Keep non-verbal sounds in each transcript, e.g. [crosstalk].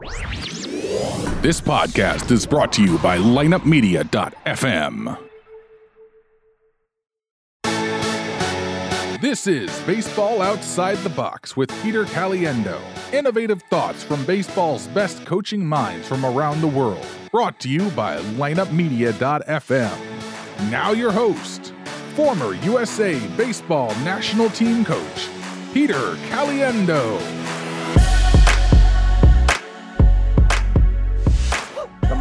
This podcast is brought to you by lineupmedia.fm. This is Baseball Outside the Box with Peter Caliendo. Innovative thoughts from baseball's best coaching minds from around the world. Brought to you by lineupmedia.fm. Now, your host, former USA Baseball National Team Coach, Peter Caliendo.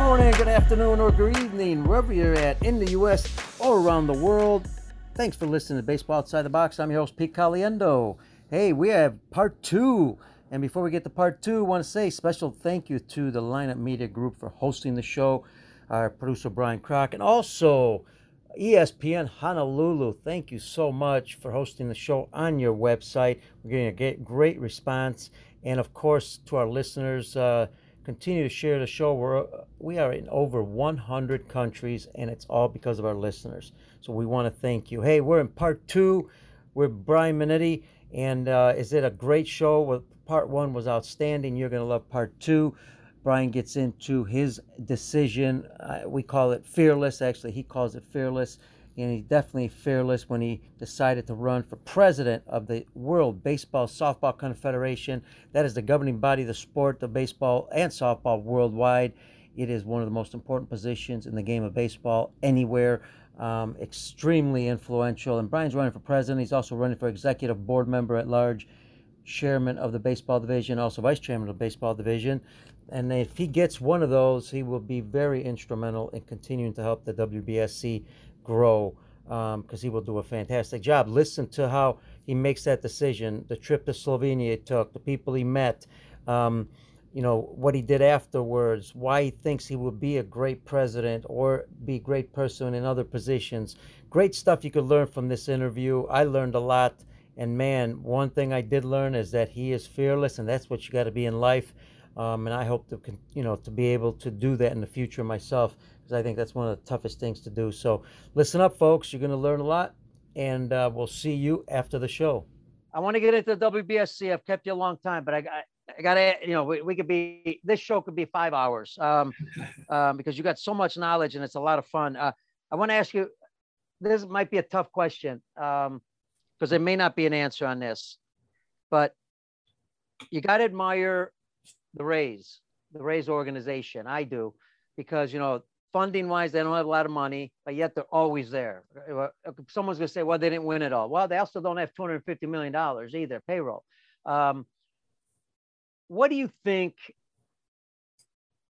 Morning, good afternoon, or good evening, wherever you're at in the U.S. or around the world. Thanks for listening to Baseball Outside the Box. I'm your host, Pete Caliendo. Hey, we have part two. And before we get to part two, I want to say special thank you to the Lineup Media Group for hosting the show, our producer, Brian Crock, and also ESPN Honolulu. Thank you so much for hosting the show on your website. We're getting a great response. And of course, to our listeners, uh, continue to share the show. We're, we are in over 100 countries, and it's all because of our listeners. So we want to thank you. Hey, we're in part two with Brian Minetti, and uh, is it a great show? Well, part one was outstanding. You're going to love part two. Brian gets into his decision. Uh, we call it fearless. Actually, he calls it fearless and he's definitely fearless when he decided to run for president of the World Baseball Softball Confederation. That is the governing body of the sport of baseball and softball worldwide. It is one of the most important positions in the game of baseball anywhere. Um, extremely influential. And Brian's running for president. He's also running for executive board member at large, chairman of the baseball division, also vice chairman of the baseball division. And if he gets one of those, he will be very instrumental in continuing to help the WBSC grow because um, he will do a fantastic job. Listen to how he makes that decision, the trip to Slovenia he took, the people he met, um, you know, what he did afterwards, why he thinks he will be a great president or be a great person in other positions. Great stuff you could learn from this interview. I learned a lot. And man, one thing I did learn is that he is fearless, and that's what you got to be in life. Um, and I hope to, you know, to be able to do that in the future myself because I think that's one of the toughest things to do. So listen up, folks. You're going to learn a lot, and uh, we'll see you after the show. I want to get into the WBSC. I've kept you a long time, but I got. I got to, you know, we, we, could be, this show could be five hours um, [laughs] um, because you got so much knowledge and it's a lot of fun. Uh, I want to ask you, this might be a tough question because um, there may not be an answer on this, but you got to admire the Rays, the Rays organization. I do because, you know, funding wise, they don't have a lot of money, but yet they're always there. Someone's going to say, well, they didn't win it all. Well, they also don't have $250 million either, payroll. Um, what do you think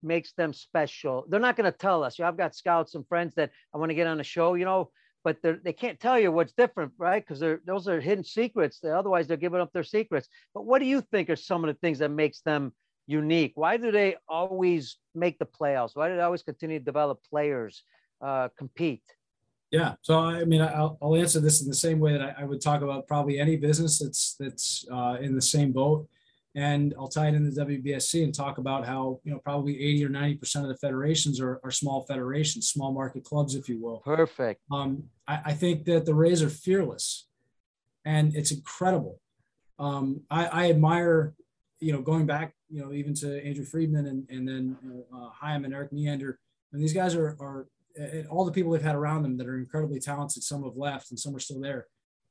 makes them special? They're not going to tell us. You know, I've got scouts and friends that I want to get on the show, you know, but they can't tell you what's different, right? Because those are hidden secrets. They're, otherwise, they're giving up their secrets. But what do you think are some of the things that makes them unique? Why do they always make the playoffs? Why do they always continue to develop players, uh, compete? Yeah, so I mean, I'll, I'll answer this in the same way that I, I would talk about probably any business that's that's uh, in the same boat, and I'll tie it into the WBSC and talk about how you know probably eighty or ninety percent of the federations are, are small federations, small market clubs, if you will. Perfect. Um, I, I think that the Rays are fearless, and it's incredible. Um, I, I admire, you know, going back you know, even to Andrew Friedman and, and then uh, Chaim and Erik Neander. And these guys are, are all the people they've had around them that are incredibly talented. Some have left and some are still there.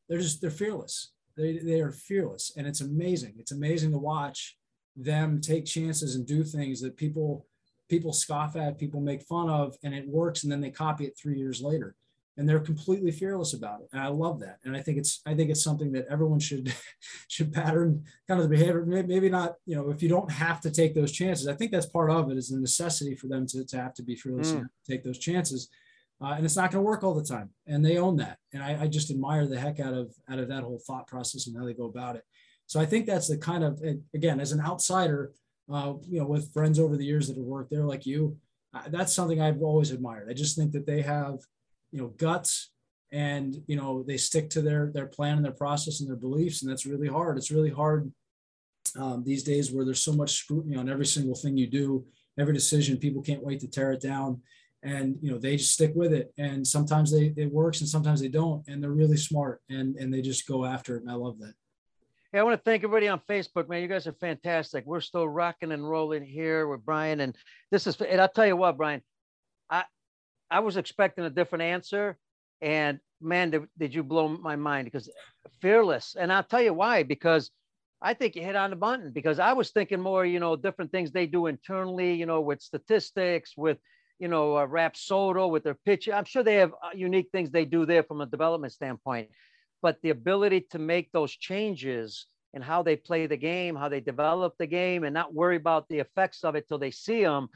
They're just, they're fearless. They, they are fearless. And it's amazing. It's amazing to watch them take chances and do things that people, people scoff at, people make fun of, and it works. And then they copy it three years later and they're completely fearless about it and i love that and i think it's i think it's something that everyone should [laughs] should pattern kind of the behavior maybe not you know if you don't have to take those chances i think that's part of it is the necessity for them to, to have to be fearless mm. and take those chances uh, and it's not going to work all the time and they own that and I, I just admire the heck out of out of that whole thought process and how they go about it so i think that's the kind of again as an outsider uh, you know with friends over the years that have worked there like you uh, that's something i've always admired i just think that they have you know guts and you know they stick to their their plan and their process and their beliefs and that's really hard it's really hard um, these days where there's so much scrutiny on every single thing you do every decision people can't wait to tear it down and you know they just stick with it and sometimes they it works and sometimes they don't and they're really smart and and they just go after it and i love that Hey, I want to thank everybody on Facebook, man. You guys are fantastic. We're still rocking and rolling here with Brian, and this is. And I'll tell you what, Brian, I was expecting a different answer, and man, did, did you blow my mind because fearless. And I'll tell you why. Because I think you hit on the button. Because I was thinking more, you know, different things they do internally, you know, with statistics, with you know, uh, Rapsodo with their pitch. I'm sure they have uh, unique things they do there from a development standpoint but the ability to make those changes and how they play the game, how they develop the game, and not worry about the effects of it till they see them.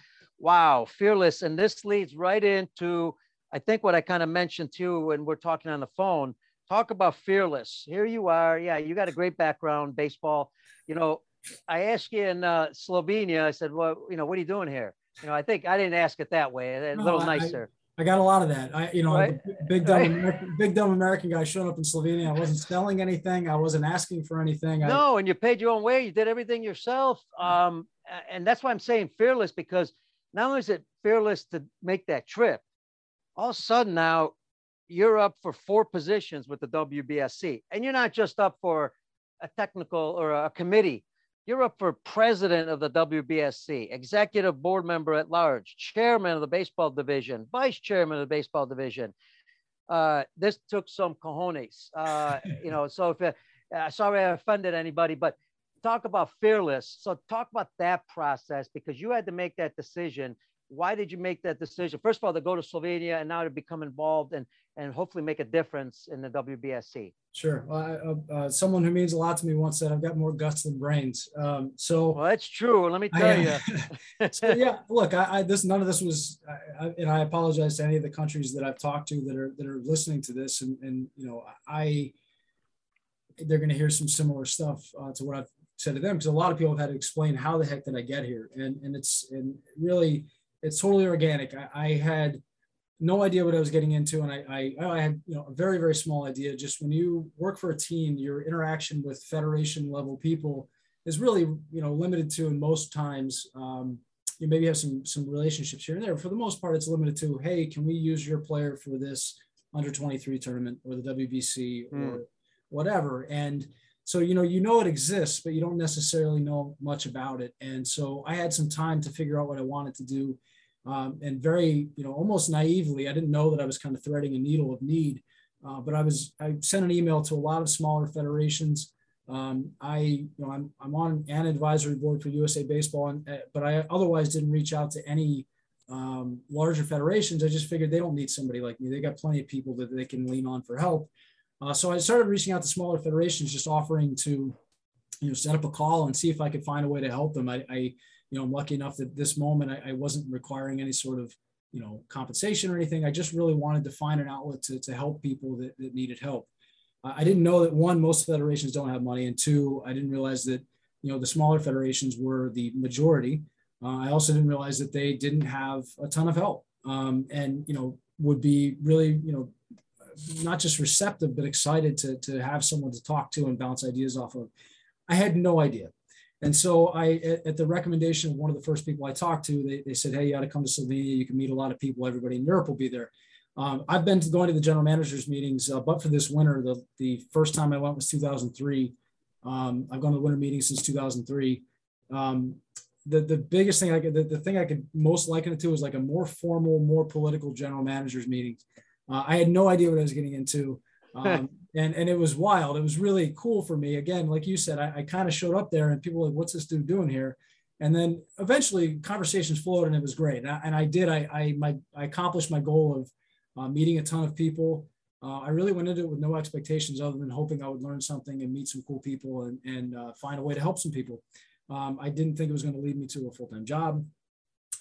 Wow, fearless. And this leads right into, I think, what I kind of mentioned too when we're talking on the phone. Talk about fearless. Here you are. Yeah, you got a great background, baseball. You know, I asked you in uh, Slovenia, I said, well, you know, what are you doing here? You know, I think I didn't ask it that way, a little no, nicer. I, I got a lot of that. I, you know, right. big dumb, right. American, big dumb American guy showing up in Slovenia. I wasn't selling anything. I wasn't asking for anything. No, I, and you paid your own way. You did everything yourself. Um, and that's why I'm saying fearless because not only is it fearless to make that trip, all of a sudden now you're up for four positions with the WBSC, and you're not just up for a technical or a committee you're up for president of the WBSC, executive board member at large, chairman of the baseball division, vice chairman of the baseball division. Uh, this took some cojones, uh, you know. So if uh, sorry I offended anybody, but talk about fearless. So talk about that process because you had to make that decision why did you make that decision? First of all, to go to Slovenia and now to become involved and and hopefully make a difference in the WBSC. Sure. Uh, uh, someone who means a lot to me once said, "I've got more guts than brains." Um, so well, that's true. Let me tell I, you. [laughs] so yeah, look, I, I, this none of this was, I, and I apologize to any of the countries that I've talked to that are that are listening to this, and and you know, I they're going to hear some similar stuff uh, to what I've said to them because a lot of people have had to explain how the heck did I get here, and and it's and really it's totally organic. I, I, had no idea what I was getting into, and I, I, I had you know a very very small idea. Just when you work for a team, your interaction with federation level people is really you know limited to, and most times um, you maybe have some some relationships here and there. For the most part, it's limited to, hey, can we use your player for this under 23 tournament or the WBC mm. or whatever, and so you know you know it exists but you don't necessarily know much about it and so i had some time to figure out what i wanted to do um, and very, you know, almost naively, I didn't know that I was kind of threading a needle of need. Uh, but I was, I sent an email to a lot of smaller federations. Um, I, you know, I'm, I'm on an advisory board for USA Baseball, and, uh, but I otherwise didn't reach out to any um, larger federations. I just figured they don't need somebody like me. They got plenty of people that they can lean on for help. Uh, so I started reaching out to smaller federations, just offering to, you know, set up a call and see if I could find a way to help them. I, I you know, I'm lucky enough that this moment I, I wasn't requiring any sort of, you know, compensation or anything. I just really wanted to find an outlet to, to help people that, that needed help. I didn't know that one, most federations don't have money, and two, I didn't realize that you know the smaller federations were the majority. Uh, I also didn't realize that they didn't have a ton of help, um, and you know would be really you know not just receptive but excited to to have someone to talk to and bounce ideas off of. I had no idea. And so I, at the recommendation of one of the first people I talked to, they, they said, hey, you ought to come to Slovenia. You can meet a lot of people. Everybody in Europe will be there. Um, I've been going to the general managers meetings, uh, but for this winter, the, the first time I went was 2003. Um, I've gone to the winter meetings since 2003. Um, the, the biggest thing I could, the, the thing I could most liken it to is like a more formal, more political general managers meetings. Uh, I had no idea what I was getting into. [laughs] Um, and and it was wild. It was really cool for me. Again, like you said, I, I kind of showed up there, and people were like, "What's this dude doing here?" And then eventually, conversations flowed, and it was great. And I, and I did. I I my I accomplished my goal of uh, meeting a ton of people. Uh, I really went into it with no expectations other than hoping I would learn something and meet some cool people and and uh, find a way to help some people. Um, I didn't think it was going to lead me to a full time job.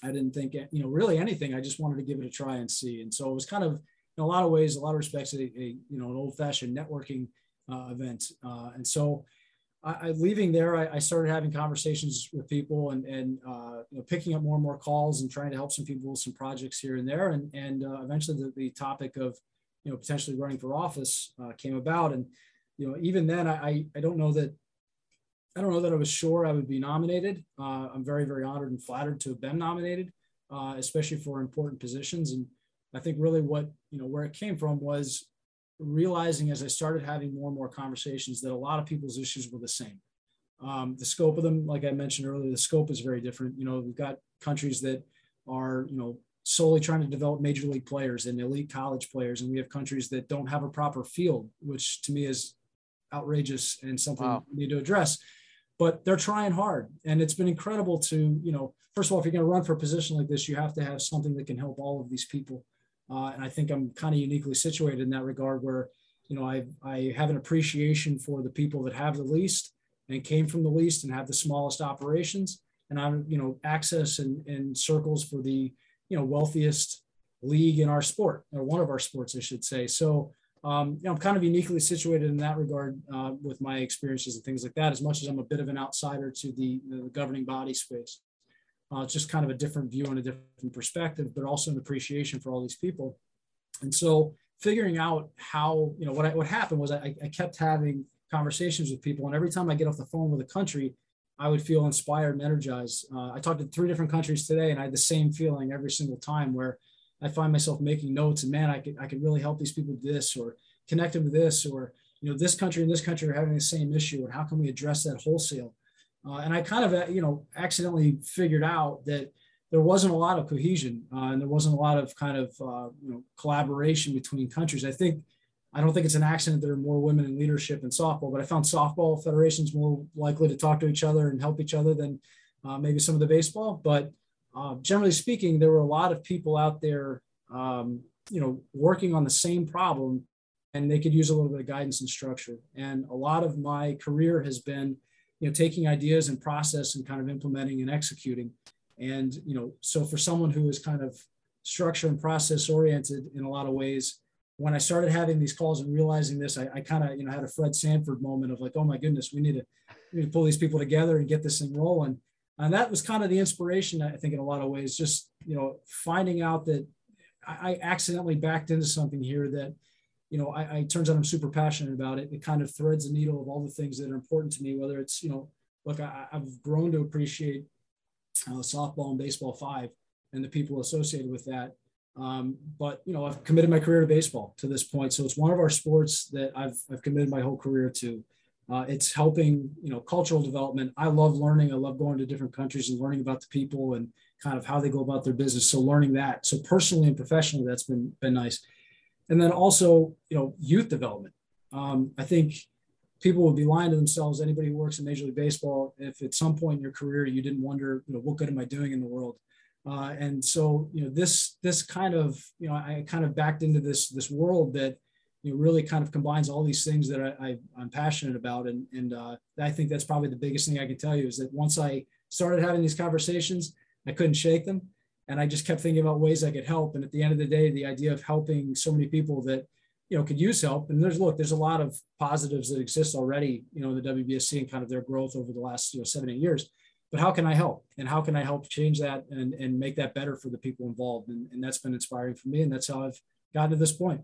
I didn't think you know really anything. I just wanted to give it a try and see. And so it was kind of in a lot of ways, a lot of respects, a, a you know an old-fashioned networking uh, event. Uh, and so, I, I, leaving there, I, I, started having conversations with people and and uh, you know, picking up more and more calls and trying to help some people with some projects here and there. And and uh, eventually, the, the topic of you know potentially running for office uh, came about. And you know, even then, I I don't know that. I don't know that I was sure I would be nominated. Uh, I'm very, very honored and flattered to have been nominated, especially for important positions. And I think really what, you know, where it came from was realizing as I started having more and more conversations that a lot of people's issues were the same. Um, the scope of them, like I mentioned earlier, the scope is very different. You know, we've got countries that are, you know, solely trying to develop major league players and elite college players, and we have countries that don't have a proper field, which to me is outrageous and something wow. we need to address. But they're trying hard, and it's been incredible to, you know, first of all, if you're going to run for a position like this, you have to have something that can help all of these people. Uh, and I think I'm kind of uniquely situated in that regard, where you know I I have an appreciation for the people that have the least and came from the least and have the smallest operations, and I'm you know access and, and circles for the you know wealthiest league in our sport or one of our sports, I should say. So um, you know, I'm kind of uniquely situated in that regard uh, with my experiences and things like that. As much as I'm a bit of an outsider to the, the governing body space. Uh, it's just kind of a different view and a different perspective, but also an appreciation for all these people. And so figuring out how, you know, what, I, what happened was I, I kept having conversations with people. And every time I get off the phone with a country, I would feel inspired and energized. Uh, I talked to three different countries today, and I had the same feeling every single time where I find myself making notes and man, I could, I could really help these people this or connect them to this, or, you know, this country and this country are having the same issue. And how can we address that wholesale? Uh, and I kind of, uh, you know, accidentally figured out that there wasn't a lot of cohesion uh, and there wasn't a lot of kind of, uh, you know, collaboration between countries. I think, I don't think it's an accident there are more women in leadership in softball, but I found softball federations more likely to talk to each other and help each other than uh, maybe some of the baseball. But uh, generally speaking, there were a lot of people out there, um, you know, working on the same problem and they could use a little bit of guidance and structure. And a lot of my career has been, you know taking ideas and process and kind of implementing and executing. And you know so for someone who is kind of structure and process oriented in a lot of ways when i started having these calls and realizing this i, I kind of you know had a fred sanford moment of like oh my goodness we need to we need to pull these people together and get this thing rolling. And that was kind of the inspiration i think in a lot of ways just you know finding out that i, I accidentally backed into something here that you know, I, I turns out I'm super passionate about it. It kind of threads the needle of all the things that are important to me, whether it's, you know, look, I, have grown to appreciate uh, softball and baseball five and the people associated with that. Um, but, you know, I've committed my career to baseball to this point. So it's one of our sports that I've, I've committed my whole career to. Uh, it's helping, you know, cultural development. I love learning. I love going to different countries and learning about the people and kind of how they go about their business. So learning that. So personally and professionally, that's been, been nice and then also you know youth development. Um, I think people would be lying to themselves. Anybody who works in Major League Baseball, if at some point in your career you didn't wonder, you know, what good am I doing in the world? Uh, and so you know this this kind of you know I kind of backed into this this world that you know really kind of combines all these things that I, I am passionate about and and uh, I think that's probably the biggest thing I can tell you is that once I started having these conversations I couldn't shake them and I just kept thinking about ways I could help. And at the end of the day, the idea of helping so many people that you know could use help. And there's look, there's a lot of positives that exist already, you know, in the WBSC and kind of their growth over the last you know seven eight years. But how can I help? And how can I help change that and, and make that better for the people involved? And, and that's been inspiring for me. And that's how I've gotten to this point.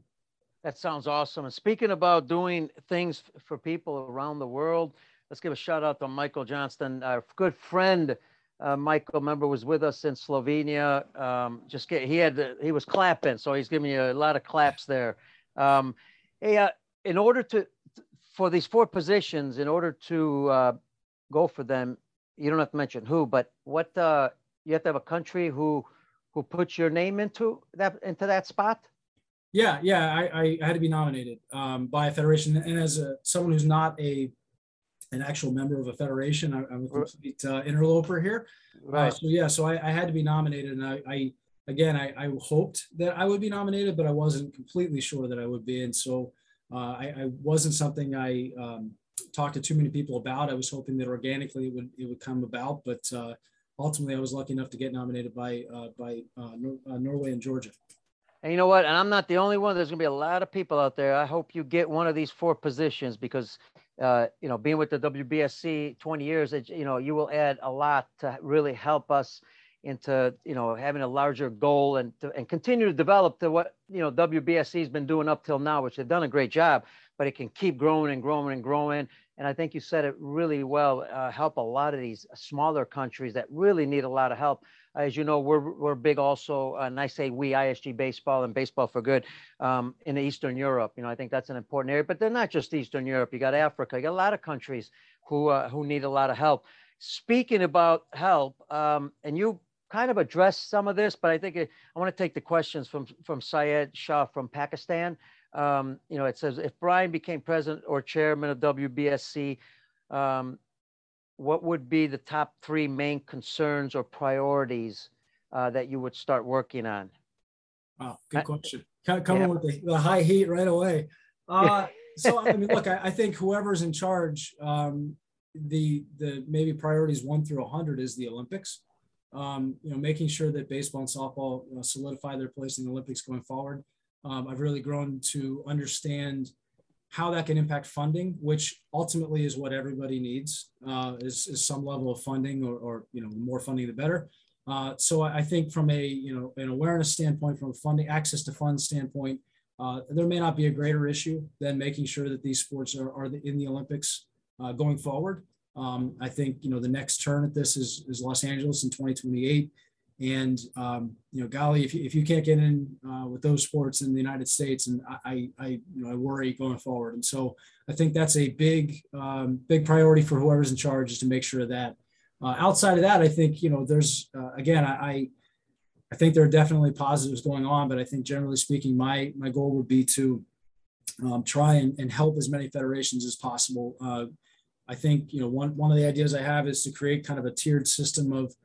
That sounds awesome. And speaking about doing things for people around the world, let's give a shout out to Michael Johnston, our good friend uh, Michael, member, was with us in Slovenia. Um, just get, he had he was clapping, so he's giving you a lot of claps there. Um, hey, uh, in order to for these four positions, in order to uh, go for them, you don't have to mention who, but what uh, you have to have a country who who puts your name into that into that spot. Yeah, yeah, I, I had to be nominated um, by a federation, and as a, someone who's not a an actual member of a federation. I, am a complete uh, interloper here. Uh, right. Uh, so yeah, so I, I, had to be nominated, and I, I again, I, I, hoped that I would be nominated, but I wasn't completely sure that I would be, and so uh, I, I, wasn't something I um, talked to too many people about. I was hoping that organically it would it would come about, but uh, ultimately I was lucky enough to get nominated by uh, by Nor- Norway and Georgia. And you know what? And I'm not the only one. There's going to be a lot of people out there. I hope you get one of these four positions because uh, you know, being with the WBSC 20 years, it, you know, you will add a lot to really help us into, you know, having a larger goal and to, and continue to develop to what, you know, WBSC has been doing up till now, which they've done a great job. but it can keep growing and growing and growing. And I think you said it really well. Uh, help a lot of these smaller countries that really need a lot of help. As you know, we're we're big also, uh, and I say we ISG baseball and baseball for good um, in Eastern Europe. You know, I think that's an important area. But they're not just Eastern Europe. You got Africa. You got a lot of countries who uh, who need a lot of help. Speaking about help, um, and you kind of addressed some of this, but I think it, I want to take the questions from from Syed Shah from Pakistan. Um, you know, it says if Brian became president or chairman of WBSC, um, what would be the top three main concerns or priorities uh, that you would start working on? Wow, good question. Coming yeah. with the, the, high heat right away. [laughs] Uh, so I mean, look, I, I, think whoever's in charge, um, the the maybe priorities one through hundred is the Olympics um, you know, making sure that baseball and softball you know, solidify their place in the Olympics going forward. Um, I've really grown to understand how that can impact funding, which ultimately is what everybody needs, uh, is, is some level of funding or, or, you know, more funding the better. Uh, so I think from a, you know, an awareness standpoint, from a funding access to funds standpoint, uh, there may not be a greater issue than making sure that these sports are, are in the Olympics uh, going forward. Um, I think you know the next turn at this is, is Los Angeles in 2028, and um, you know, golly, if you, if you can't get in uh, with those sports in the United States, and I, I you know I worry going forward, and so I think that's a big um, big priority for whoever's in charge is to make sure that. Uh, outside of that, I think you know there's uh, again I, I think there are definitely positives going on, but I think generally speaking, my my goal would be to um, try and, and, help as many federations as possible uh, I think you know one one of the ideas I have is to create kind of a tiered system of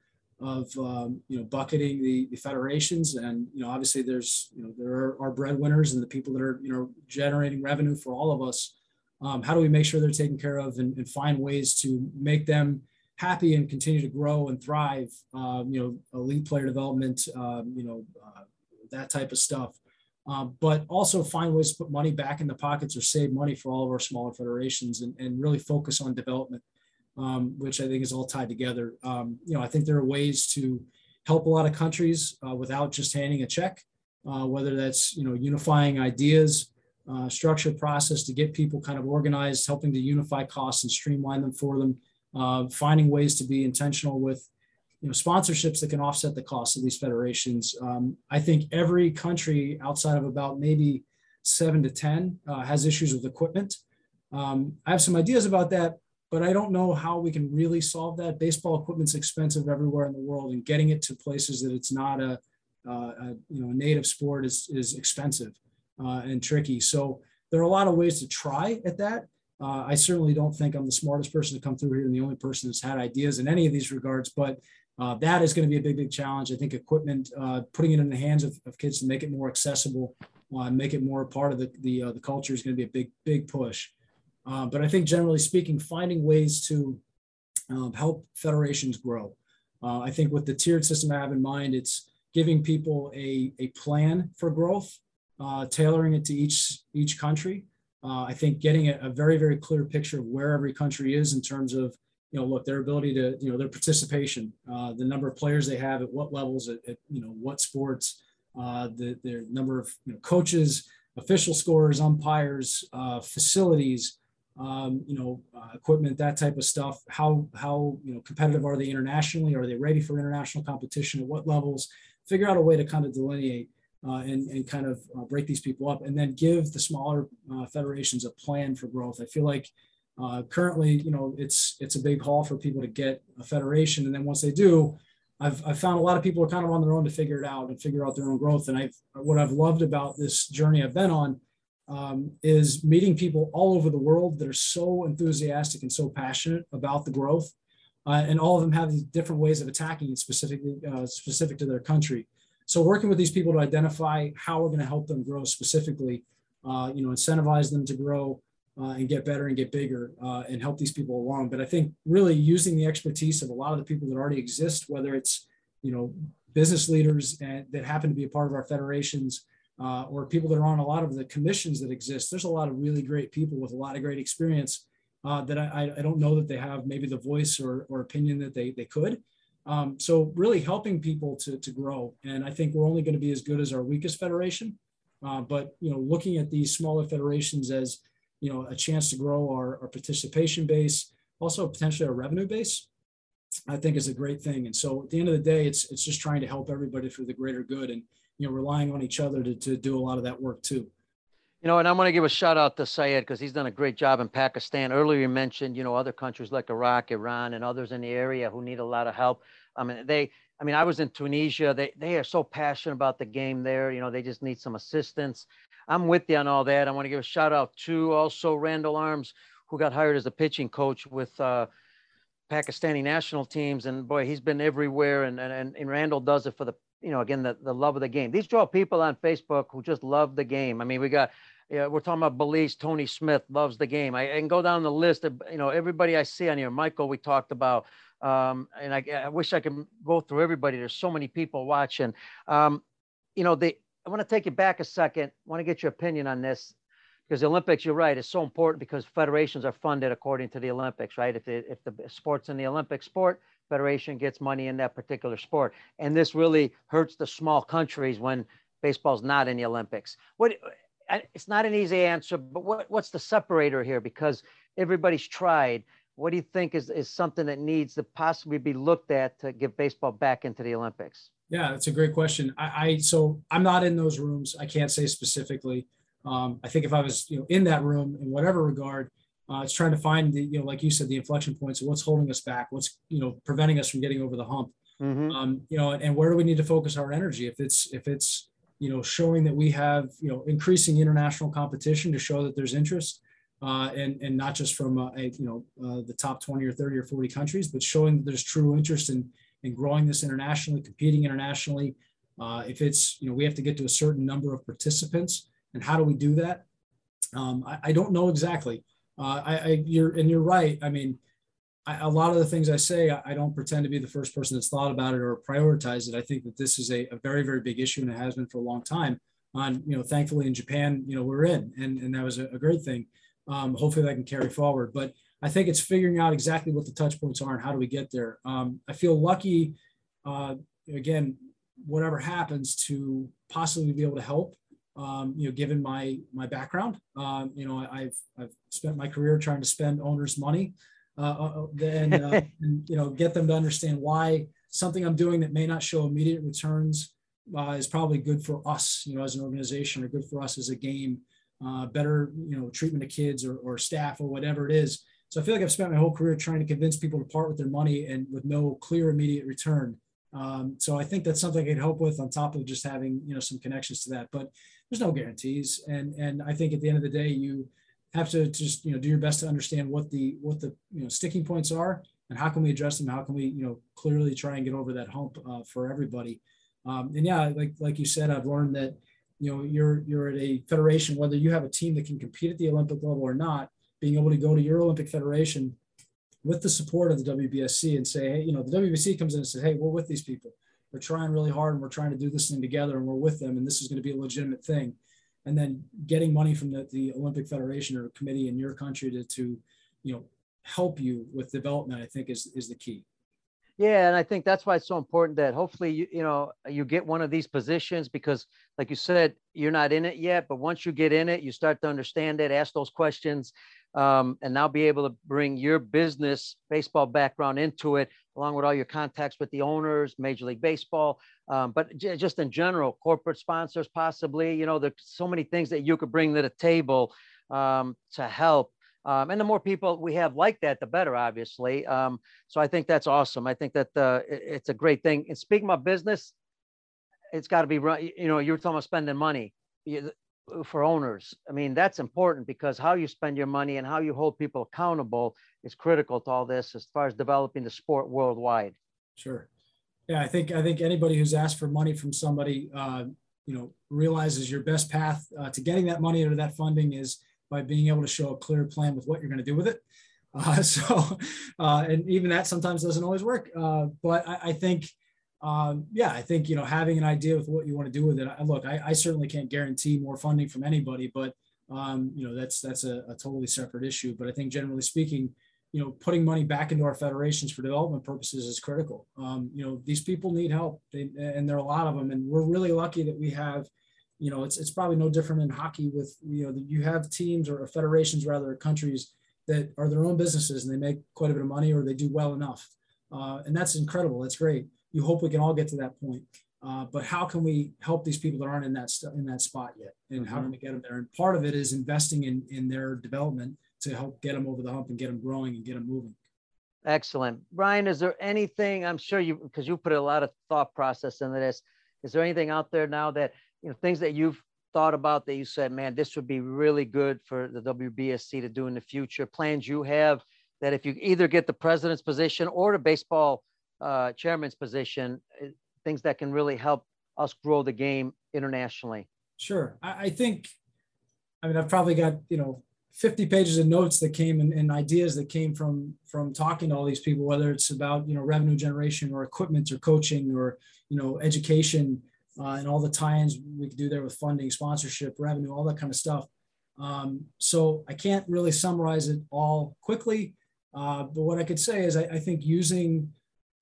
of um, you know bucketing the, the, federations. And you know obviously there's you know there are our breadwinners and the people that are you know generating revenue for all of us. Um, how do we make sure they're taken care of and, and, find ways to make them happy and continue to grow and thrive? Um, you know elite player development um, you know uh, that type of stuff. Um, but also find ways to put money back in the pockets or save money for all of our smaller federations and, and really focus on development, um, which I think is all tied together. Um, you know, I think there are ways to help a lot of countries uh, without just handing a check, uh, whether that's, you know, unifying ideas, uh, structured process to get people kind of organized, helping to unify costs and streamline them for them, uh, finding ways to be intentional with you know, sponsorships that can offset the cost of these federations. Um, I think every country outside of about maybe seven to 10 uh, has issues with equipment. Um, I have some ideas about that, but I don't know how we can really solve that. Baseball equipment's expensive everywhere in the world, and getting it to places that it's not a, uh, a you know native sport is is expensive uh, and tricky. So there are a lot of ways to try at that. Uh, I certainly don't think I'm the smartest person to come through here and the only person that's had ideas in any of these regards, but uh, that is going to be a big, big challenge. I think equipment, uh, putting it in the hands of, of, kids to make it more accessible, uh, make it more part of the the, uh, the culture is going to be a big, big push. Uh, but I think generally speaking, finding ways to um, help federations grow. Uh, I think with the tiered system I have in mind, it's giving people a, a plan for growth, tailoring it to each each country. I think getting a, a very, very clear picture of where every country is in terms of you know, look, their ability to, you know, their participation, uh, the number of players they have at what levels, at, at you know, what sports, uh, the their number of you know, coaches, official scorers, umpires, uh, facilities, um, you know, uh, equipment, that type of stuff. How how you know competitive are they internationally? Are they ready for international competition? At what levels? Figure out a way to kind of delineate uh, and, and kind of uh, break these people up, and then give the smaller uh, federations a plan for growth. I feel like uh, currently, you know, it's it's a big haul for people to get a federation, and then once they do, I've, I've found a lot of people are kind of on their own to figure it out and figure out their own growth. And I've what I've loved about this journey I've been on um, is meeting people all over the world that are so enthusiastic and so passionate about the growth, uh, and all of them have these different ways of attacking it specifically uh, specific to their country. So working with these people to identify how we're going to help them grow specifically, uh, you know, incentivize them to grow uh, and get better and get bigger uh, and help these people along. But I think really using the expertise of a lot of the people that already exist, whether it's you know business leaders and, that happen to be a part of our federations uh, or people that are on a lot of the commissions that exist. There's a lot of really great people with a lot of great experience uh, that I, I don't know that they have maybe the voice or, or opinion that they, they could. Um, so really helping people to, to grow. And I think we're only going to be as good as our weakest federation. Uh, but you know, looking at these smaller federations as you know, a chance to grow our, our participation base, also potentially our revenue base, I think is a great thing. And so at the end of the day, it's it's just trying to help everybody for the greater good and you know relying on each other to, to do a lot of that work too. You know, and I'm going to give a shout out to Syed because he's done a great job in Pakistan. Earlier, you mentioned, you know, other countries like Iraq, Iran, and others in the area who need a lot of help. I mean, they, I mean, I was in Tunisia. They, they are so passionate about the game there. You know, they just need some assistance. I'm with you on all that. I want to give a shout out to also Randall Arms, who got hired as a pitching coach with uh, Pakistani national teams. And boy, he's been everywhere. And, and, and Randall does it for the, you know, again, the, the love of the game. These draw people on Facebook who just love the game. I mean, we got yeah, we're talking about Belize. Tony Smith loves the game. I, can go down the list of you know everybody I see on here. Michael, we talked about, um, and I, I, wish I could go through everybody. There's so many people watching. Um, you know, they. I want to take you back a second. I want to get your opinion on this because the Olympics, you're right, is so important because federations are funded according to the Olympics, right? If the, if the sport's in the Olympic sport, federation gets money in that particular sport, and this really hurts the small countries when baseball's not in the Olympics. What it's not an easy answer, but what, what's the separator here? Because everybody's tried. What do you think is, is something that needs to possibly be looked at to get baseball back into the Olympics? Yeah, that's a great question. I, I so I'm not in those rooms. I can't say specifically. Um, I think if I was, you know, in that room in whatever regard, uh, it's trying to find the, you know, like you said, the inflection points what's holding us back, what's, you know, preventing us from getting over the hump. Mm-hmm. Um, you know, and, and where do we need to focus our energy? If it's if it's you know, showing that we have, you know, increasing international competition to show that there's interest, uh, and and not just from uh, a, you know uh, the top 20 or 30 or 40 countries, but showing that there's true interest in in growing this internationally, competing internationally. Uh, if it's you know we have to get to a certain number of participants, and how do we do that? Um, I, I, don't know exactly. Uh, I, I you're and you're right. I mean, I, a lot of the things I say, I, I, don't pretend to be the first person that's thought about it or prioritized it. I think that this is a, a, very, very big issue and it has been for a long time. On you know, thankfully in Japan, you know, we're in, and and that was a, a great thing. Um, hopefully that can carry forward. But I think it's figuring out exactly what the touch points are and how do we get there. Um, I feel lucky, uh, again, whatever happens, to possibly be able to help. Um, you know, given my my background, um, you know, I, have I've spent my career trying to spend owners' money uh, uh, uh and, uh, [laughs] and, you know get them to understand why something I'm doing that may not show immediate returns uh, is probably good for us, you know, as an organization, or good for us as a game. Uh, better, you know, treatment of kids or, or staff or whatever it is. So I feel like I've spent my whole career trying to convince people to part with their money and with no clear immediate return. Um, so I think that's something I can help with on top of just having you know some connections to that. But there's no guarantees, and and I think at the end of the day, you have to just you know do your best to understand what the what the you know sticking points are and how can we address them? How can we you know clearly try and get over that hump uh, for everybody? Um, and yeah like like you said i've learned that you know you're you're at a federation whether you have a team that can compete at the olympic level or not being able to go to your olympic federation with the support of the WBSC and say, hey, you know, the WBC comes in and says, hey, we're with these people. They're trying really hard and we're trying to do this thing together and we're with them and this is going to be a legitimate thing and then getting money from the, the Olympic Federation or committee in your country to, to, you know, help you with development, I think is, is the key. Yeah, and I think that's why it's so important that hopefully you you know you get one of these positions because, like you said, you're not in it yet, but once you get in it, you start to understand it, ask those questions, um, and now be able to bring your business baseball background into it, along with all your contacts with the owners, Major League Baseball, um, but j- just in general, corporate sponsors, possibly. You know, there's so many things that you could bring to the table um, to help. Um, and the more people we have like that, the better, obviously. Um, so I think that's awesome. I think that uh, it, it's a great thing. And speaking of business, it's got to be run. You know, you were talking about spending money for owners. I mean, that's important because how you spend your money and how you hold people accountable is critical to all this as far as developing the sport worldwide. Sure. Yeah, I think I think anybody who's asked for money from somebody, uh, you know, realizes your best path uh, to getting that money or that funding is by being able to show a clear plan with what you're going to do with it. [laughs] Uh, so, uh, and even that sometimes doesn't always work. Uh, but I, I think, um, yeah, I think you know having an idea with what you want to do with it. I, look, I, I, certainly can't guarantee more funding from anybody, but um, you know that's that's a, a totally separate issue. But I think generally speaking, you know, putting money back into our federations for development purposes is critical. Um, you know, these people need help, they, and there are a lot of them, and we're really lucky that we have, you know, it's it's probably no different in hockey with you know you have teams or federations rather countries that are their own businesses and they make quite a bit of money or they do well enough, uh, and that's incredible. That's great. You hope we can all get to that point. Uh, but how can we help these people that aren't in that st- in that spot yet, and mm-hmm. how can we get them there? And part of it is investing in in their development to help get them over the hump and get them growing and get them moving. Excellent, Brian. Is there anything? I'm sure you because you put a lot of thought process into this. Is there anything out there now that you know things that you've thought about that you said, man, this would be really good for the WBSC to do in the future? Plans you have that if you either get the president's position or the baseball uh, chairman's position, eh, things that can really help us grow the game internationally. Sure, I, I think. I mean, I've probably got you know 50 pages of notes that came and, and, ideas that came from from talking to all these people whether it's about you know revenue generation or equipment or coaching or you know education uh, and all the tie-ins we could do there with funding, sponsorship, revenue, all that kind of stuff. Um, so I can't really summarize it all quickly, uh, but what I could say is I, I, think using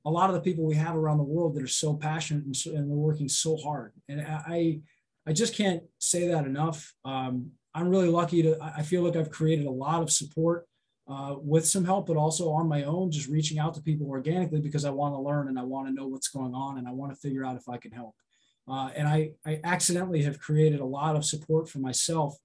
a lot of the people we have around the world that are so passionate and, so, and they're working so hard, and I I just can't say that enough. Um, I'm really lucky to. I feel like I've created a lot of support uh, with some help, but also on my own, just reaching out to people organically because I want to learn and I want to know what's going on and I want to figure out if I can help. Uh, and I, I accidentally have created a lot of support for myself,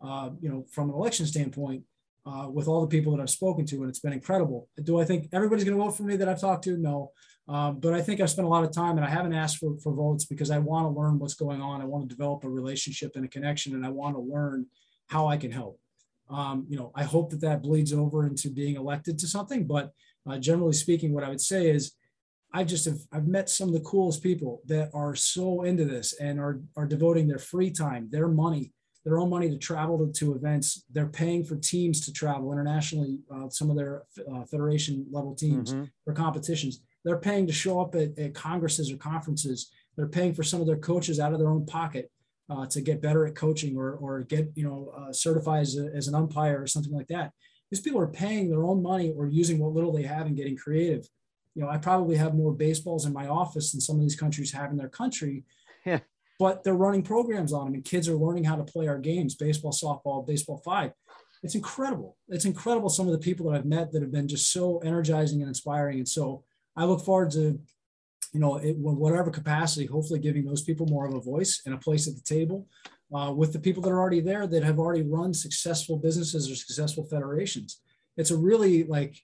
uh, you know, from an election standpoint, uh, with all the people that I've spoken to, and it's been incredible. Do I think everybody's going to vote for me that I've talked to? No, um, but I think I've spent a lot of time, and I haven't asked for, for votes because I want to learn what's going on. I want to develop a relationship and a connection, and I want to learn how I can help. Um, you know, I hope that that bleeds over into being elected to something. But uh, generally speaking, what I would say is I just have I've met some of the coolest people that are so into this and are are devoting their free time, their money, their own money to travel to, to events. They're paying for teams to travel internationally. Uh, some of their uh, federation level teams mm-hmm. for competitions. They're paying to show up at, at, congresses or conferences. They're paying for some of their coaches out of their own pocket uh, to get better at coaching or or get you know uh, certified as, a, as an umpire or something like that. These people are paying their own money or using what little they have and getting creative you know, I probably have more baseballs in my office than some of these countries have in their country. Yeah. But they're running programs on them, and kids are learning how to play our games baseball, softball, baseball five. It's incredible. It's incredible some of the people that I've met that have been just so energizing and inspiring. And so I look forward to, you know, it, whatever capacity, hopefully giving those people more of a voice and a place at the table uh, with the people that are already there that have already run successful businesses or successful federations. It's a really like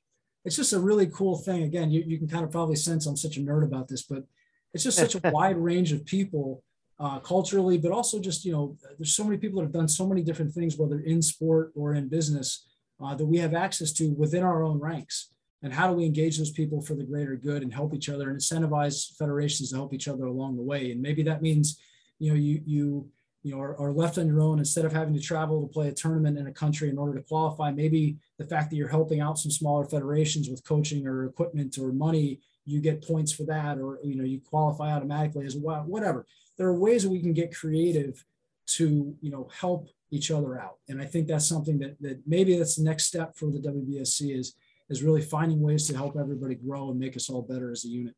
it's just a really cool thing. Again, you, you can kind of probably sense I'm such a nerd about this, but it's just such a [laughs] wide range of people uh, culturally, but also just, you know, there's so many people that have done so many different things, whether in sport or in business, uh, that we have access to within our own ranks. And how do we engage those people for the greater good and help each other and incentivize federations to help each other along the way? And maybe that means, you know, you, you, you know, are, are, left on your own instead of having to travel to play a tournament in a country in order to qualify. Maybe the fact that you're helping out some smaller federations with coaching or equipment or money, you get points for that, or you know, you qualify automatically as well. Whatever. There are ways we can get creative to you know help each other out, and I think that's something that that maybe that's the next step for the WBSC is is really finding ways to help everybody grow and make us all better as a unit.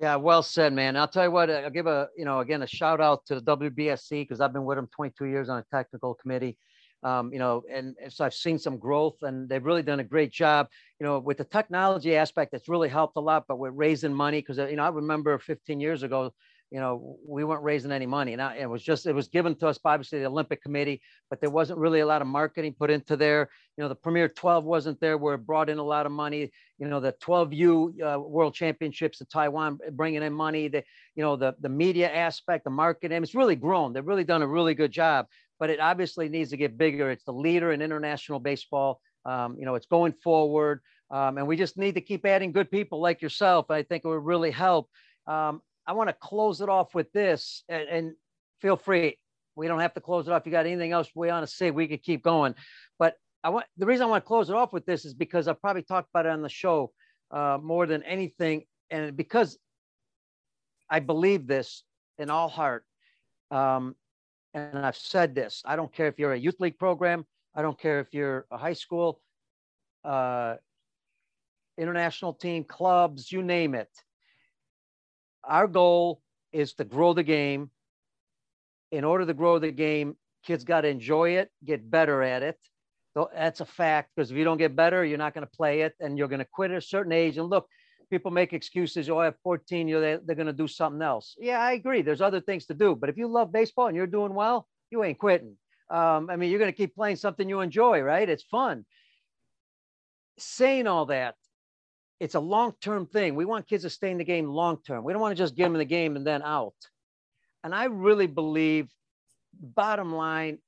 Yeah, well said, man. I'll tell you what, I'll give a, you know, again, a shout out to the WBSC because I've been with them 22 years on a technical committee. Um, you know, and, and, so I've seen some growth and they've really done a great job, you know, with the technology aspect, that's really helped a lot, but with raising money, because, you know, I remember 15 years ago, you know, we weren't raising any money. And I, it was just, it was given to us by obviously the Olympic Committee, but there wasn't really a lot of marketing put into there. You know, the Premier 12 wasn't there where it brought in a lot of money. You know, the 12U uh, World Championships in Taiwan bringing in money. The, you know, the, the media aspect, the marketing, it's really grown. They've really done a really good job, but it obviously needs to get bigger. It's the leader in international baseball. Um, you know, it's going forward. Um, and we just need to keep adding good people like yourself. I think it would really help. Um, I want to close it off with this, and, and, feel free. We don't have to close it off. You got anything else we want to say? We could keep going. But I want the reason I want to close it off with this is because I probably talked about it on the show uh, more than anything, and because I believe this in all heart. Um, and I've said this. I don't care if you're a youth league program. I don't care if you're a high school, uh, international team, clubs, you name it our goal is to grow the game in order to grow the game, kids got to enjoy it, get better at it. So that's a fact because if you don't get better, you're not going to play it and you're going to quit at a certain age. And look, people make excuses. Oh, have 14, you know, they, they're going to do something else. Yeah, I agree. There's other things to do. But if you love baseball and you're doing well, you ain't quitting. Um, I mean, you're going to keep playing something you enjoy, right? It's fun. Saying all that, it's a long term thing. We want kids to stay in the game long term. We don't want to just get them in the game and then out. And I really believe, bottom line,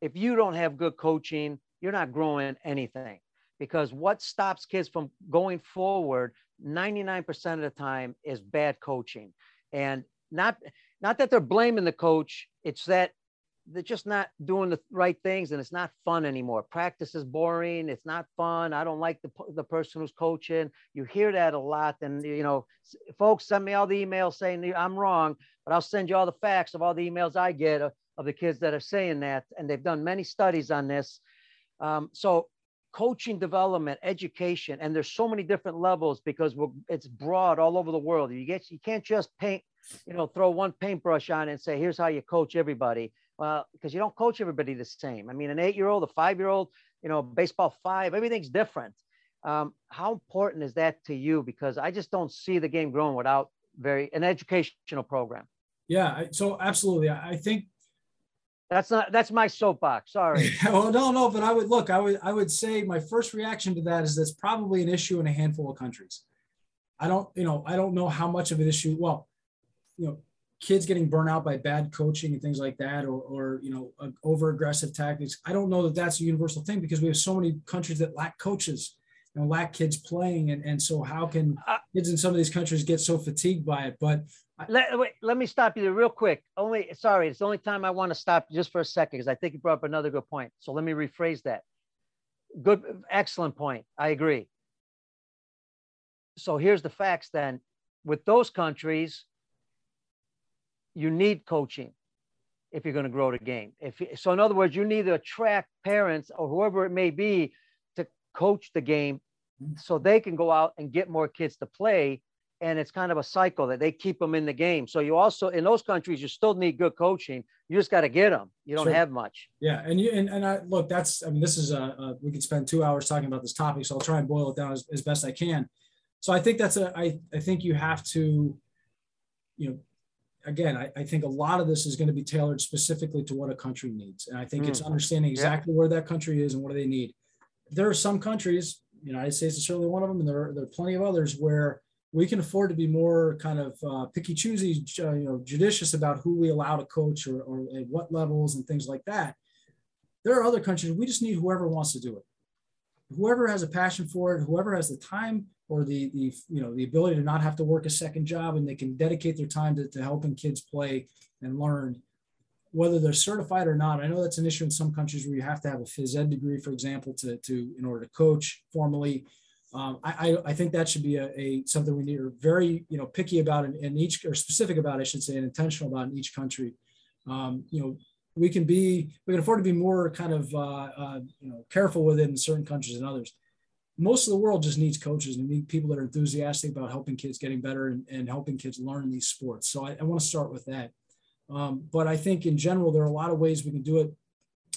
if you don't have good coaching, you're not growing anything because what stops kids from going forward 99% of the time is bad coaching and not not that they're blaming the coach it's that they're just not doing the right things and it's not fun anymore practice is boring it's not fun i don't like the, the person who's coaching you hear that a lot and you know folks send me all the emails saying i'm wrong but i'll send you all the facts of all the emails i get of, of the kids that are saying that and they've done many studies on this um, so coaching development, education, and there's so many different levels because it's broad all over the world. You get you can't just paint, you know, throw one paintbrush on and say, here's how you coach everybody. Well, because you don't coach everybody the same. I mean, an eight-year-old, a five-year-old, you know, baseball five, everything's different. Um, how important is that to you? Because I just don't see the game growing without very an educational program. Yeah, so absolutely. I think that's not that's my soapbox. Sorry. [laughs] well, no, no, but I would look. I would I would say my first reaction to that is that's probably an issue in a handful of countries. I don't, you know, I don't know how much of an issue. Well, you know, kids getting burnt out by bad coaching and things like that, or or you know, over aggressive tactics. I don't know that that's a universal thing because we have so many countries that lack coaches and lack kids playing, and and so how can uh, kids in some of these countries get so fatigued by it? But let, wait, let me stop you there real quick. Only, sorry, it's the only time I want to stop just for a second because I think you brought up another good point. So let me rephrase that. Good, excellent point. I agree. So here's the facts then. With those countries, you need coaching if you're going to grow the game. If so, in other words, you need to attract parents or whoever it may be to coach the game so they can go out and get more kids to play and it's kind of a cycle that they keep them in the game. So you also in those countries you still need good coaching. You just got to get them. You don't sure. have much. Yeah, and you and, and I look. That's I mean this is a, a, we could spend two hours talking about this topic, so I'll try and boil it down as, as best I can. So I think that's a I I think you have to, you know. Again, I, I think a lot of this is going to be tailored specifically to what a country needs. And I think mm. it's understanding exactly yeah. where that country is and what do they need. There are some countries, United States is certainly one of them, and there are, there are plenty of others where we can afford to be more kind of uh, picky choosy, uh, you know, judicious about who we allow to coach or, or at what levels and things like that. There are other countries we just need whoever wants to do it, whoever has a passion for it, whoever has the time or the the you know the ability to not have to work a second job and they can dedicate their time to, to helping kids play and learn whether they're certified or not. I know that's an issue in some countries where you have to have a phys ed degree, for example, to, to in order to coach formally um, I, I think that should be a, a something we need are very you know picky about in, in, each or specific about I should say and intentional about in each country. Um, you know we can be we can afford to be more kind of uh, uh, you know careful with it in certain countries than others. Most of the world just needs coaches and need people that are enthusiastic about helping kids getting better and, and helping kids learn these sports. So I, I want to start with that. Um, but I think in general there are a lot of ways we can do it.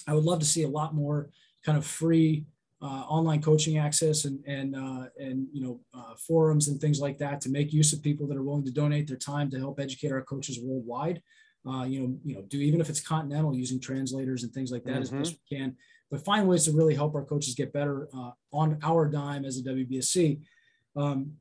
I would love to see a lot more kind of free uh, online coaching access and and uh, and you know uh, forums and things like that to make use of people that are willing to donate their time to help educate our coaches worldwide. Uh, you know, you know, do even if it's continental using translators and things like that mm-hmm. as best we can, but find ways to really help our coaches get better uh, on our dime as a WBSC. Um,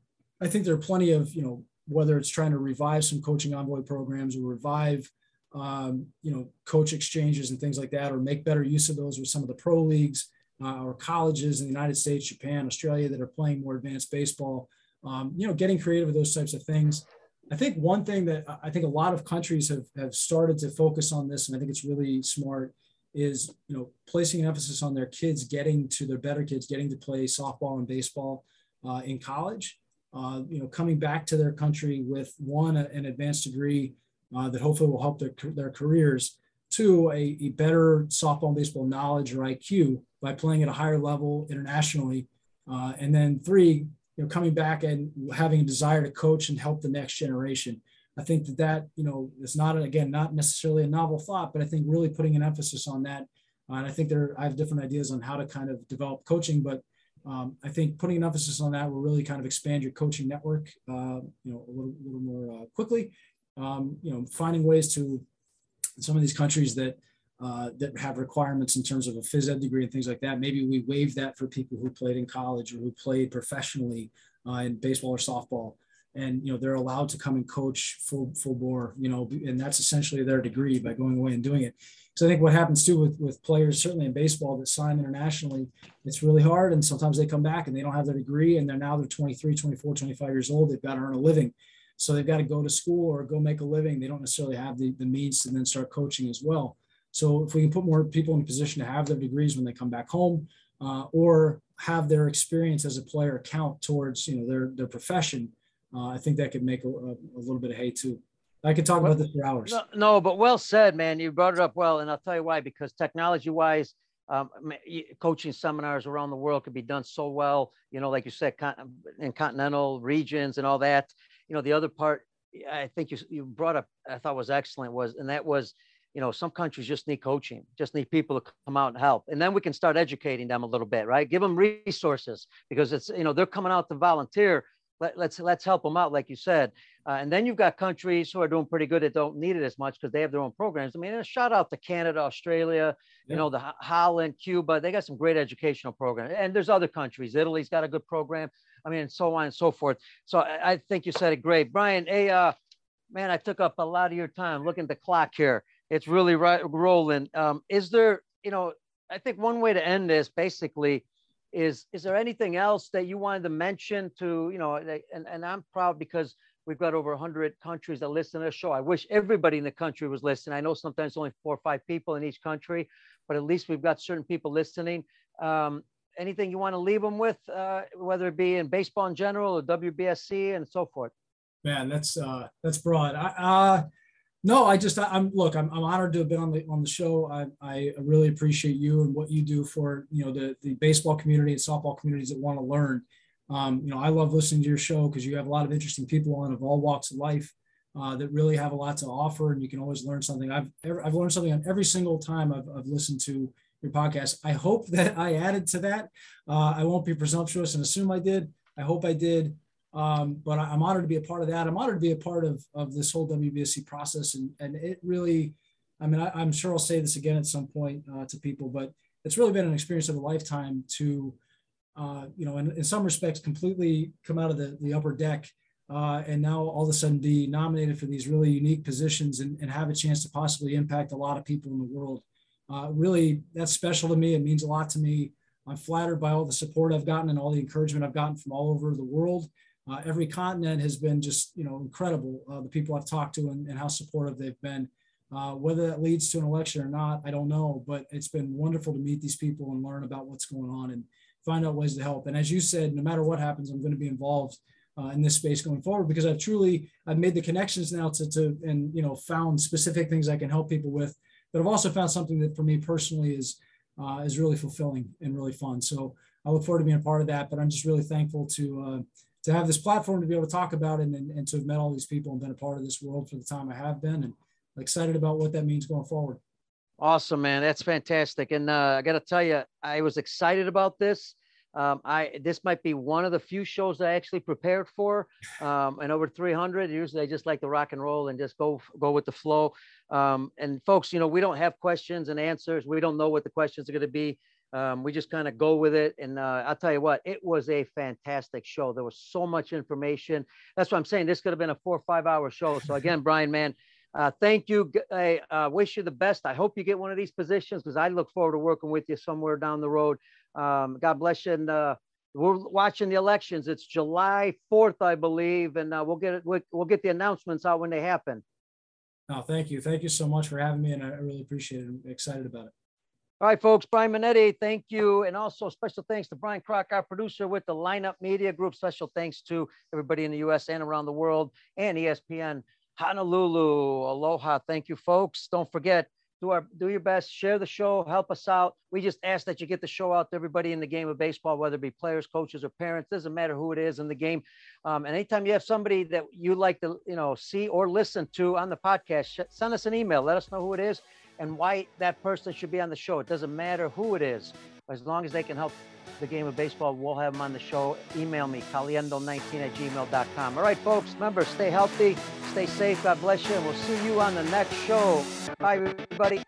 I think there are plenty of you know whether it's trying to revive some coaching envoy programs or revive um, you know coach exchanges and things like that, or make better use of those with some of the pro leagues uh, or colleges in the United States, Japan, Australia that are playing more advanced baseball. Um, you know, getting creative with those types of things. I think one thing that I think a lot of countries have, have started to focus on this, and I think it's really smart, is you know placing an emphasis on their kids getting to their better kids getting to play softball and baseball uh, in college. Uh, you know, coming back to their country with one an advanced degree uh, that hopefully will help their their careers. Two, a, a better softball and baseball knowledge or IQ by playing at a higher level internationally. Uh, and then three, you know, coming back and having a desire to coach and help the next generation. I think that that you know is not again not necessarily a novel thought, but I think really putting an emphasis on that. Uh, and I think there I have different ideas on how to kind of develop coaching, but um, I think putting an emphasis on that will really kind of expand your coaching network, uh, you know, a little, little more uh, quickly. Um, you know, finding ways to some of these countries that uh, that have requirements in terms of a phys ed degree and things like that. Maybe we waive that for people who played in college or who played professionally uh, in baseball or softball and you know they're allowed to come and coach full full bore you know and that's essentially their degree by going away and doing it. So i think what happens too with with players certainly in baseball that sign internationally it's really hard and sometimes they come back and they don't have their degree and they're now they're 23 24 25 years old they've got to earn a living. So they've got to go to school or go make a living they don't necessarily have the, the means to then start coaching as well. So if we can put more people in a position to have their degrees when they come back home uh, or have their experience as a player count towards you know their their profession uh, I think that could make a, a, a, little bit of hay too. I could talk well, about this for hours. No, no, but well said, man. You brought it up well, and I'll tell you why. Because technology-wise, um, coaching seminars around the world could be done so well. You know, like you said, con- in continental regions and all that. You know, the other part I think you you brought up, I thought was excellent was, and that was, you know, some countries just need coaching, just need people to come out and help, and then we can start educating them a little bit, right? Give them resources because it's you know they're coming out to volunteer let, us let's, let's help them out, like you said. Uh, and then you've got countries who are doing pretty good that don't need it as much because they have their own programs. I mean, a shout out to Canada, Australia, yeah. you know, the Holland, Cuba. They got some great educational programs. And there's other countries. Italy's got a good program. I mean, and so on and so forth. So I, I think you said it great, Brian. Hey, uh, man, I took up a lot of your time. Looking at the clock here, it's really right, rolling. Um, is there, you know, I think one way to end this basically is is there anything else that you wanted to mention to you know and, and i'm proud because we've got over 100 countries that listen to the show. I wish everybody in the country was listening. I know sometimes only four or five people in each country but at least we've got certain people listening. Um, anything you want to leave them with uh, whether it be in baseball in general or wbsc and so forth? Man that's uh that's broad. I, uh no, I just I, am look. I'm, I'm honored to have been on the on the show. I, I really appreciate you and what you do for you know the the baseball community and softball communities that want to learn. Um, you know, I love listening to your show because you have a lot of interesting people on of all walks of life uh, that really have a lot to offer, and you can always learn something. I've ever, I've learned something on every single time I've, I've listened to your podcast. I hope [laughs] that I added to that. Uh, I won't be presumptuous and assume I did. I hope I did. Um, but I'm honored to be a part of that. I'm honored to be a part of, of this whole WBSC process. And, and it really, I mean, I, am sure I'll say this again at some point uh, to people, but it's really been an experience of a lifetime to, uh, you know, in, in some respects, completely come out of the, the upper deck uh, and now all of a sudden be nominated for these really unique positions and, and have a chance to possibly impact a lot of people in the world. Uh, really, that's special to me. It means a lot to me. I'm flattered by all the support I've gotten and all the encouragement I've gotten from all over the world. Uh, every continent has been just you know incredible. Uh, the people I've talked to and, and how supportive they've been. Uh, whether that leads to an election or not, I don't know. But it's been wonderful to meet these people and learn about what's going on and find out ways to help. And as you said, no matter what happens, I'm going to be involved uh, in this space going forward because I've truly I've made the connections now to, to and you know found specific things I can help people with. But I've also found something that for me personally is uh, is really fulfilling and really fun. So I look forward to being a part of that. But I'm just really thankful to uh, to have this platform to be able to talk about it and, and to have met all these people and been a part of this world for the time I have been and excited about what that means going forward. Awesome, man. That's fantastic. And uh, I got to tell you, I was excited about this. Um, I this might be one of the few shows that I actually prepared for, um, and over 300. Usually, I just like to rock and roll and just go go with the flow. Um, and folks, you know, we don't have questions and answers. We don't know what the questions are going to be. Um, we just kind of go with it. And uh, I'll tell you what, it was a fantastic show. There was so much information. That's what I'm saying. This could have been a four or five hour show. So again, [laughs] Brian, man, uh, thank you. I uh, wish you the best. I hope you get one of these positions because I look forward to working with you somewhere down the road. Um, God bless you. And uh, we're watching the elections. It's July 4th, I believe, and uh, we'll get it. We'll, we'll get the announcements out when they happen. No, thank you. Thank you so much for having me, and I really appreciate it. I'm excited about it. All right, folks, Brian Minetti, thank you. And also special thanks to Brian Crock, our producer with the Lineup Media Group. Special thanks to everybody in the US and around the world and ESPN Honolulu. Aloha. Thank you, folks. Don't forget, do our do your best, share the show, help us out. We just ask that you get the show out to everybody in the game of baseball, whether it be players, coaches, or parents. Doesn't matter who it is in the game. Um, and anytime you have somebody that you like to, you know, see or listen to on the podcast, send us an email. Let us know who it is and why that person should be on the show. It doesn't matter who it is, as long as they can help the game of baseball, we'll have them on the show. Email me, caliendo19 at gmail.com. All right, folks, remember, stay healthy, stay safe. God bless you, and we'll see you on the next show. Bye, everybody.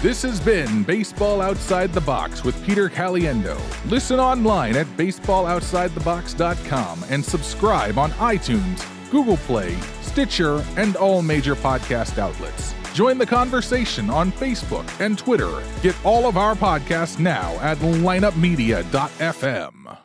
This has been Baseball Outside the Box with Peter Caliendo. Listen online at baseballoutsidethebox.com and subscribe on iTunes, Google Play, Stitcher, and all major podcast outlets. Join the conversation on Facebook and Twitter. Get all of our podcasts now at lineupmedia.fm.